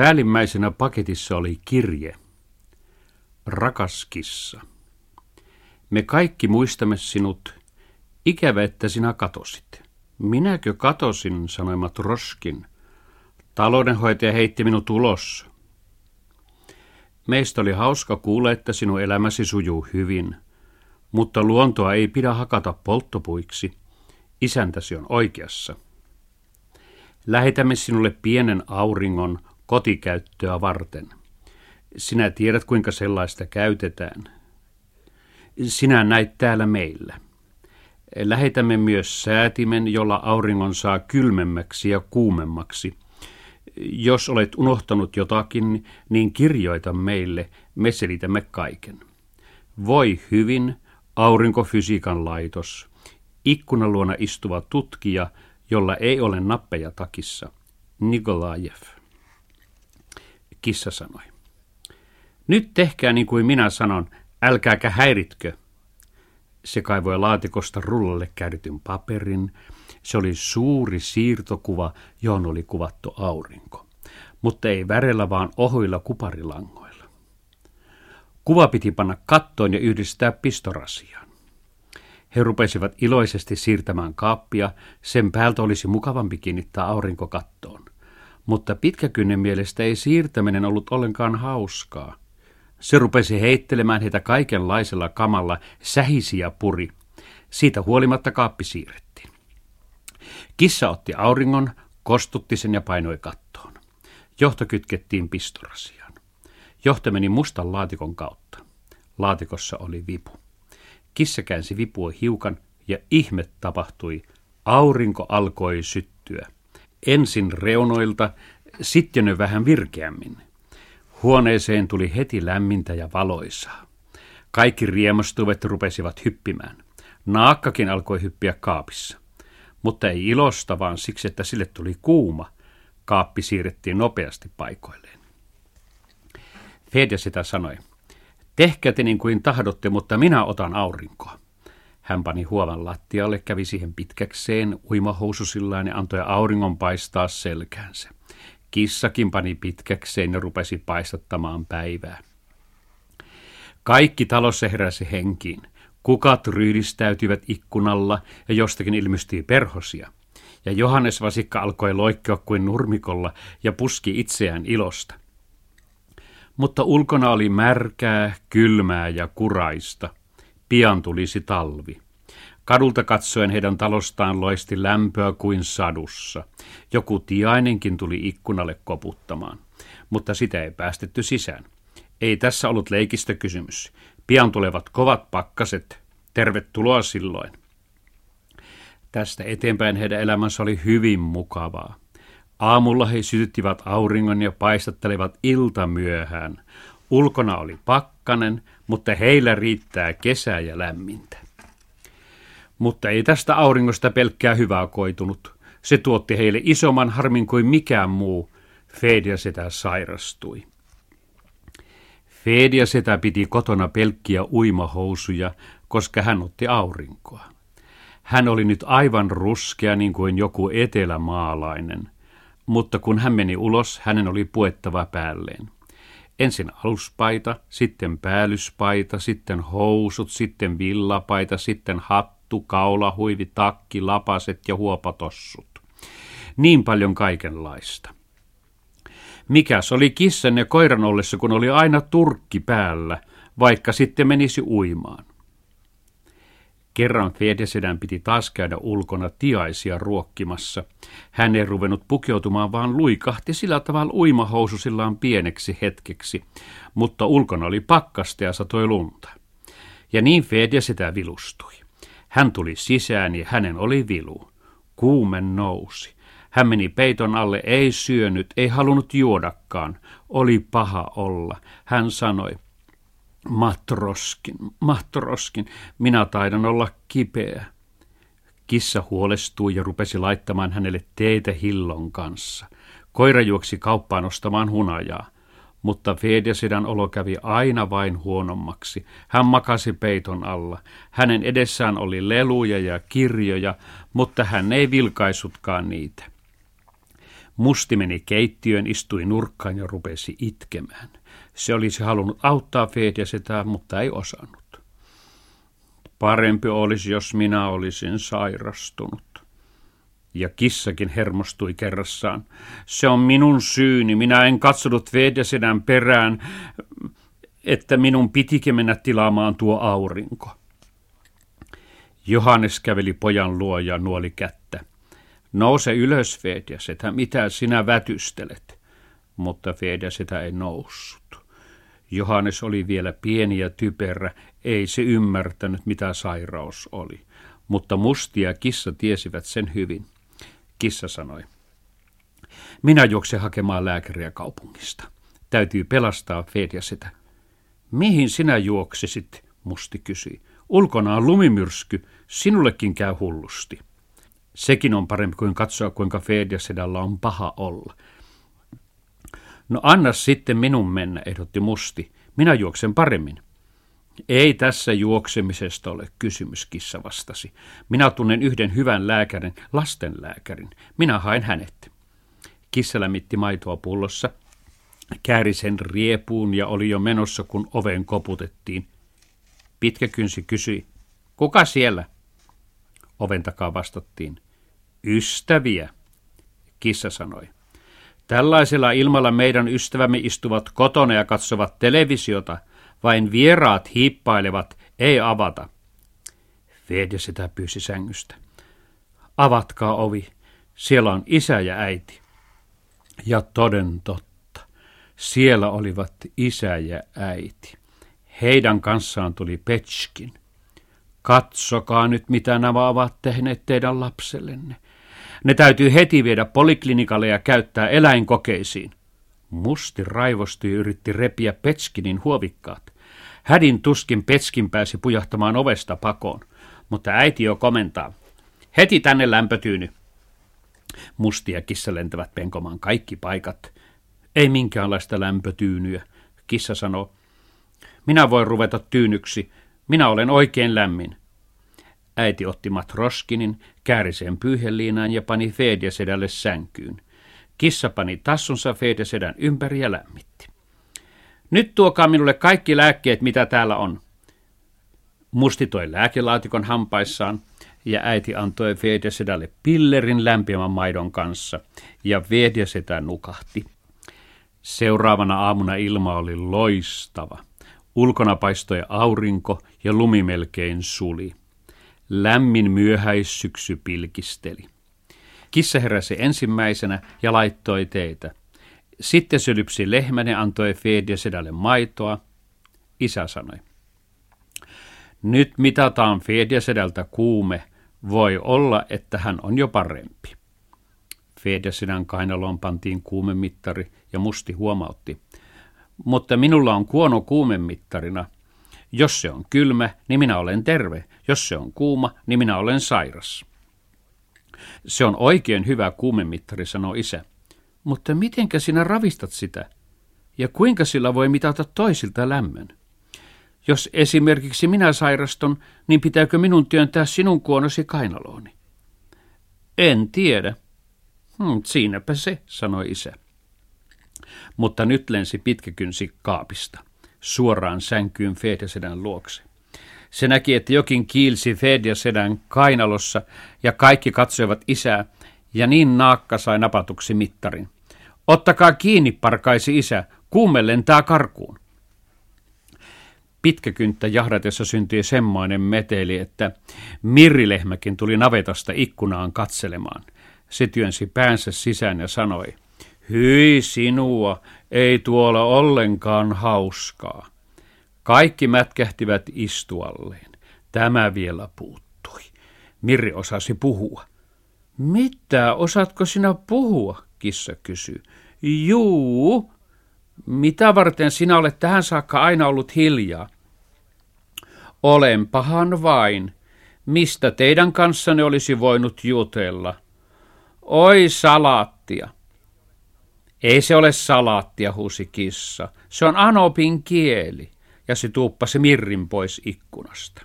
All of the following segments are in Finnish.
Päällimmäisenä paketissa oli kirje. Rakas kissa. Me kaikki muistamme sinut. Ikävä, että sinä katosit. Minäkö katosin, sanoi Matroskin. Taloudenhoitaja heitti minut ulos. Meistä oli hauska kuulla, että sinun elämäsi sujuu hyvin, mutta luontoa ei pidä hakata polttopuiksi. Isäntäsi on oikeassa. Lähetämme sinulle pienen auringon kotikäyttöä varten. Sinä tiedät, kuinka sellaista käytetään. Sinä näit täällä meillä. Lähetämme myös säätimen, jolla auringon saa kylmemmäksi ja kuumemmaksi. Jos olet unohtanut jotakin, niin kirjoita meille, me selitämme kaiken. Voi hyvin, aurinkofysiikan laitos. Ikkunan luona istuva tutkija, jolla ei ole nappeja takissa. Nikolajev. Kissa sanoi. Nyt tehkää niin kuin minä sanon, älkääkä häiritkö. Se kaivoi laatikosta rullalle käärityn paperin. Se oli suuri siirtokuva, johon oli kuvattu aurinko. Mutta ei värellä, vaan ohuilla kuparilangoilla. Kuva piti panna kattoon ja yhdistää pistorasiaan. He rupesivat iloisesti siirtämään kaappia, sen päältä olisi mukavampi kiinnittää aurinko kattoon. Mutta pitkäkynnen mielestä ei siirtäminen ollut ollenkaan hauskaa. Se rupesi heittelemään heitä kaikenlaisella kamalla, sähisi ja puri. Siitä huolimatta kaappi siirrettiin. Kissa otti auringon, kostutti sen ja painoi kattoon. Johto kytkettiin pistorasiaan. Johto meni mustan laatikon kautta. Laatikossa oli vipu. Kissa käänsi vipua hiukan ja ihme tapahtui. Aurinko alkoi syttyä. Ensin reunoilta, sitten jo vähän virkeämmin. Huoneeseen tuli heti lämmintä ja valoisaa. Kaikki riemastuvat rupesivat hyppimään. Naakkakin alkoi hyppiä kaapissa. Mutta ei ilosta, vaan siksi, että sille tuli kuuma. Kaappi siirrettiin nopeasti paikoilleen. Fedja sitä sanoi. Tehkää te niin kuin tahdotte, mutta minä otan aurinkoa. Hän pani huovan lattialle, kävi siihen pitkäkseen uimahoususillaan ja antoi auringon paistaa selkäänsä. Kissakin pani pitkäkseen ja rupesi paistattamaan päivää. Kaikki talossa heräsi henkiin. Kukat ryhdistäytyivät ikkunalla ja jostakin ilmestyi perhosia. Ja Johannes Vasikka alkoi loikkea kuin nurmikolla ja puski itseään ilosta. Mutta ulkona oli märkää, kylmää ja kuraista. Pian tulisi talvi. Kadulta katsoen heidän talostaan loisti lämpöä kuin sadussa. Joku tiainenkin tuli ikkunalle koputtamaan, mutta sitä ei päästetty sisään. Ei tässä ollut leikistä kysymys. Pian tulevat kovat pakkaset. Tervetuloa silloin. Tästä eteenpäin heidän elämänsä oli hyvin mukavaa. Aamulla he sytyttivät auringon ja paistattelevat ilta myöhään. Ulkona oli pakkanen, mutta heillä riittää kesää ja lämmintä. Mutta ei tästä auringosta pelkkää hyvää koitunut. Se tuotti heille isomman harmin kuin mikään muu. Fedia sitä sairastui. Fedia sitä piti kotona pelkkiä uimahousuja, koska hän otti aurinkoa. Hän oli nyt aivan ruskea niin kuin joku etelämaalainen, mutta kun hän meni ulos, hänen oli puettava päälleen. Ensin aluspaita, sitten päällyspaita, sitten housut, sitten villapaita, sitten hattu, kaulahuivi, takki, lapaset ja huopatossut. Niin paljon kaikenlaista. Mikäs oli kissan ja koiran ollessa, kun oli aina turkki päällä, vaikka sitten menisi uimaan. Kerran Fedesedän piti taas käydä ulkona tiaisia ruokkimassa. Hän ei ruvennut pukeutumaan, vaan luikahti sillä tavalla uimahoususillaan pieneksi hetkeksi, mutta ulkona oli pakkasta ja satoi lunta. Ja niin Fedja sitä vilustui. Hän tuli sisään ja hänen oli vilu. Kuumen nousi. Hän meni peiton alle, ei syönyt, ei halunnut juodakaan. Oli paha olla. Hän sanoi, Matroskin, Matroskin, minä taidan olla kipeä. Kissa huolestui ja rupesi laittamaan hänelle teitä hillon kanssa. Koira juoksi kauppaan ostamaan hunajaa. Mutta Fedjasedan olo kävi aina vain huonommaksi. Hän makasi peiton alla. Hänen edessään oli leluja ja kirjoja, mutta hän ei vilkaisutkaan niitä. Musti meni keittiön, istui nurkkaan ja rupesi itkemään. Se olisi halunnut auttaa Fedjasedaa, mutta ei osannut. Parempi olisi, jos minä olisin sairastunut. Ja kissakin hermostui kerrassaan. Se on minun syyni. Minä en katsonut Vedjasedän perään, että minun pitikin mennä tilaamaan tuo aurinko. Johannes käveli pojan luo ja nuoli kättä. Nouse ylös, Vedjasetä, mitä sinä vätystelet? Mutta Vedjasetä ei noussut. Johannes oli vielä pieni ja typerä, ei se ymmärtänyt, mitä sairaus oli. Mutta musti ja kissa tiesivät sen hyvin. Kissa sanoi. Minä juoksen hakemaan lääkäriä kaupungista. Täytyy pelastaa Fedja sitä. Mihin sinä juoksisit, musti kysyi. Ulkona on lumimyrsky, sinullekin käy hullusti. Sekin on parempi kuin katsoa, kuinka Fedjasedalla on paha olla. No anna sitten minun mennä, ehdotti Musti. Minä juoksen paremmin. Ei tässä juoksemisesta ole kysymys, kissa vastasi. Minä tunnen yhden hyvän lääkärin, lastenlääkärin. Minä haen hänet. Kissa lämmitti maitoa pullossa, kääri sen riepuun ja oli jo menossa, kun oven koputettiin. Pitkä kynsi kysyi, kuka siellä? Oven takaa vastattiin, ystäviä, kissa sanoi. Tällaisella ilmalla meidän ystävämme istuvat kotona ja katsovat televisiota – vain vieraat hiippailevat, ei avata. Vedja sitä pyysi sängystä. Avatkaa ovi, siellä on isä ja äiti. Ja toden totta, siellä olivat isä ja äiti. Heidän kanssaan tuli Petskin. Katsokaa nyt, mitä nämä ovat tehneet teidän lapsellenne. Ne täytyy heti viedä poliklinikalle ja käyttää eläinkokeisiin. Musti raivostui yritti repiä Petskinin huovikkaat. Hädin tuskin Petskin pääsi pujahtamaan ovesta pakoon, mutta äiti jo komentaa. Heti tänne lämpötyyny. Musti ja kissa lentävät penkomaan kaikki paikat. Ei minkäänlaista lämpötyynyä, kissa sanoo. Minä voin ruveta tyynyksi, minä olen oikein lämmin. Äiti otti matroskinin, kääri pyyheliinaan ja pani Fedja sedälle sänkyyn. Kissa pani tassunsa Fedja sedän ympäri ja lämmitti. Nyt tuokaa minulle kaikki lääkkeet, mitä täällä on. Musti toi lääkelaatikon hampaissaan ja äiti antoi Vedjasedalle pillerin lämpimän maidon kanssa ja Vedjaseda nukahti. Seuraavana aamuna ilma oli loistava. Ulkona paistoi aurinko ja lumi melkein suli. Lämmin myöhäissyksy pilkisteli. Kissa heräsi ensimmäisenä ja laittoi teitä. Sitten se lypsi lehmän ja antoi Fedja sedälle maitoa. Isä sanoi. Nyt mitataan Fedja sedältä kuume. Voi olla, että hän on jo parempi. Fedja sedän kainaloon pantiin kuumemittari ja musti huomautti. Mutta minulla on kuono kuumemittarina. Jos se on kylmä, niin minä olen terve. Jos se on kuuma, niin minä olen sairas. Se on oikein hyvä kuumemittari, sanoi isä. Mutta mitenkä sinä ravistat sitä? Ja kuinka sillä voi mitata toisilta lämmön? Jos esimerkiksi minä sairastun, niin pitääkö minun työntää sinun kuonosi kainalooni? En tiedä. Hmm, siinäpä se, sanoi isä. Mutta nyt lensi pitkäkynsi kaapista, suoraan sänkyyn Fedjasedän luokse. Se näki, että jokin kiilsi Fedjasedän kainalossa, ja kaikki katsoivat isää, ja niin naakka sai napatuksi mittarin. Ottakaa kiinni, parkaisi isä, kuume lentää karkuun. Pitkäkynttä jahdatessa syntyi semmoinen meteli, että Mirrilehmäkin tuli navetasta ikkunaan katselemaan. Se työnsi päänsä sisään ja sanoi, hyi sinua, ei tuolla ollenkaan hauskaa. Kaikki mätkähtivät istualleen. Tämä vielä puuttui. Mirri osasi puhua. Mitä, osaatko sinä puhua? Kissa kysyi. Juu, mitä varten sinä olet tähän saakka aina ollut hiljaa? Olenpahan vain. Mistä teidän kanssanne olisi voinut jutella? Oi salaattia. Ei se ole salaattia, huusi kissa. Se on Anopin kieli. Ja se tuuppasi Mirrin pois ikkunasta.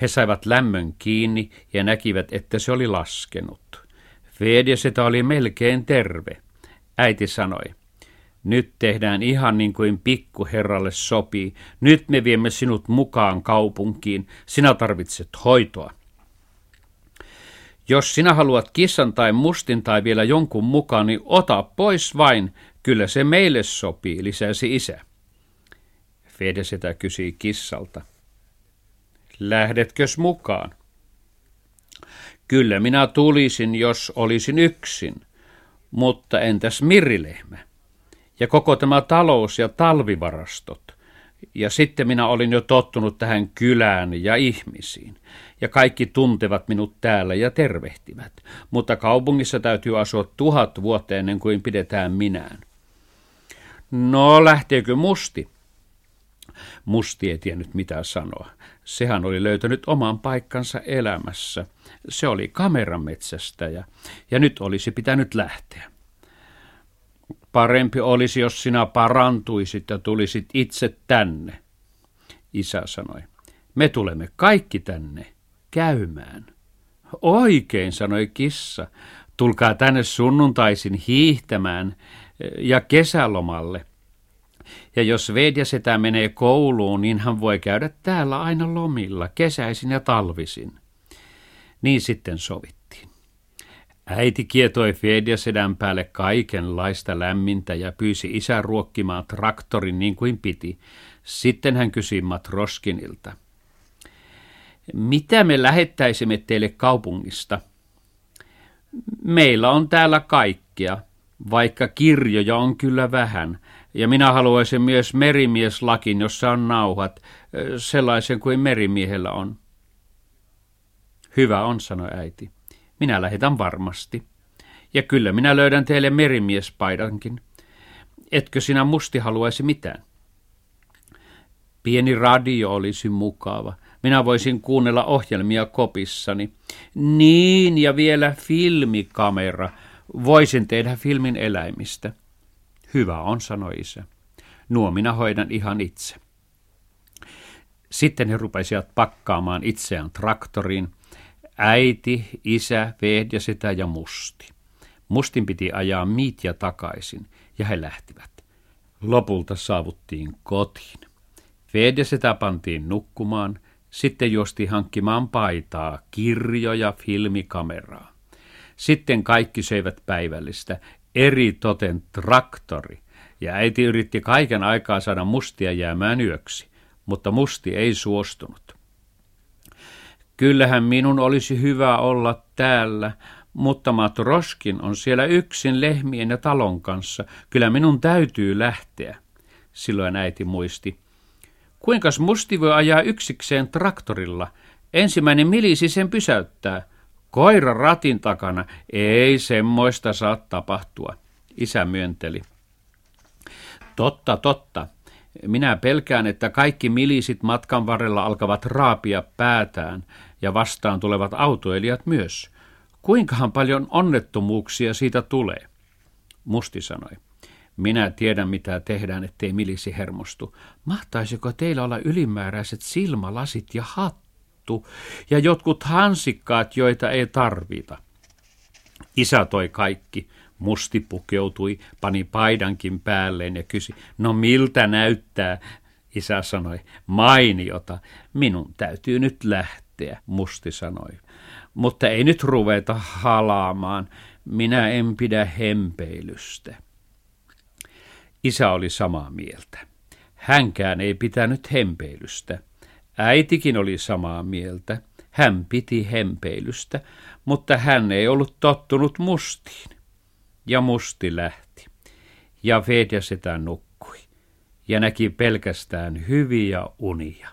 He saivat lämmön kiinni ja näkivät, että se oli laskenut. Vedjeseta oli melkein terve. Äiti sanoi, nyt tehdään ihan niin kuin pikkuherralle sopii. Nyt me viemme sinut mukaan kaupunkiin. Sinä tarvitset hoitoa. Jos sinä haluat kissan tai mustin tai vielä jonkun mukaan, niin ota pois vain. Kyllä se meille sopii, lisäsi isä. Fedesetä kysyi kissalta. Lähdetkös mukaan? Kyllä minä tulisin, jos olisin yksin, mutta entäs Mirilehmä? Ja koko tämä talous ja talvivarastot. Ja sitten minä olin jo tottunut tähän kylään ja ihmisiin. Ja kaikki tuntevat minut täällä ja tervehtivät. Mutta kaupungissa täytyy asua tuhat vuotta ennen kuin pidetään minään. No, lähteekö musti? Musti ei tiennyt mitä sanoa. Sehän oli löytänyt oman paikkansa elämässä. Se oli kamerametsästäjä ja nyt olisi pitänyt lähteä. Parempi olisi, jos sinä parantuisit ja tulisit itse tänne, isä sanoi. Me tulemme kaikki tänne käymään. Oikein, sanoi kissa. Tulkaa tänne sunnuntaisin hiihtämään ja kesälomalle. Ja jos Vedjasetä menee kouluun, niin hän voi käydä täällä aina lomilla, kesäisin ja talvisin. Niin sitten sovittiin. Äiti kietoi Vedjasedän päälle kaikenlaista lämmintä ja pyysi isän ruokkimaan traktorin niin kuin piti. Sitten hän kysyi Matroskinilta. Mitä me lähettäisimme teille kaupungista? Meillä on täällä kaikkea, vaikka kirjoja on kyllä vähän – ja minä haluaisin myös merimieslakin, jossa on nauhat, sellaisen kuin merimiehellä on. Hyvä on, sanoi äiti. Minä lähetän varmasti. Ja kyllä minä löydän teille merimiespaidankin. Etkö sinä musti haluaisi mitään? Pieni radio olisi mukava. Minä voisin kuunnella ohjelmia kopissani. Niin, ja vielä filmikamera. Voisin tehdä filmin eläimistä. Hyvä on, sanoi isä. Nuo minä hoidan ihan itse. Sitten he rupesivat pakkaamaan itseään traktoriin. Äiti, isä, ja sitä ja Musti. Mustin piti ajaa Miitja takaisin, ja he lähtivät. Lopulta saavuttiin kotiin. ja sitä pantiin nukkumaan, sitten juosti hankkimaan paitaa, kirjoja, filmikameraa. Sitten kaikki söivät päivällistä, eri toten traktori, ja äiti yritti kaiken aikaa saada mustia jäämään yöksi, mutta musti ei suostunut. Kyllähän minun olisi hyvä olla täällä, mutta Matroskin on siellä yksin lehmien ja talon kanssa. Kyllä minun täytyy lähteä. Silloin äiti muisti. Kuinkas musti voi ajaa yksikseen traktorilla? Ensimmäinen milisi sen pysäyttää. Koira ratin takana. Ei semmoista saa tapahtua. Isä myönteli. Totta, totta. Minä pelkään, että kaikki milisit matkan varrella alkavat raapia päätään ja vastaan tulevat autoilijat myös. Kuinkahan paljon onnettomuuksia siitä tulee? Musti sanoi. Minä tiedän, mitä tehdään, ettei milisi hermostu. Mahtaisiko teillä olla ylimääräiset silmälasit ja hattu? ja jotkut hansikkaat, joita ei tarvita. Isä toi kaikki, musti pukeutui, pani paidankin päälleen ja kysyi, no miltä näyttää? Isä sanoi, mainiota, minun täytyy nyt lähteä, musti sanoi. Mutta ei nyt ruveta halaamaan, minä en pidä hempeilystä. Isä oli samaa mieltä. Hänkään ei pitänyt hempeilystä. Äitikin oli samaa mieltä. Hän piti hempeilystä, mutta hän ei ollut tottunut mustiin. Ja musti lähti. Ja Vedja sitä nukkui ja näki pelkästään hyviä unia.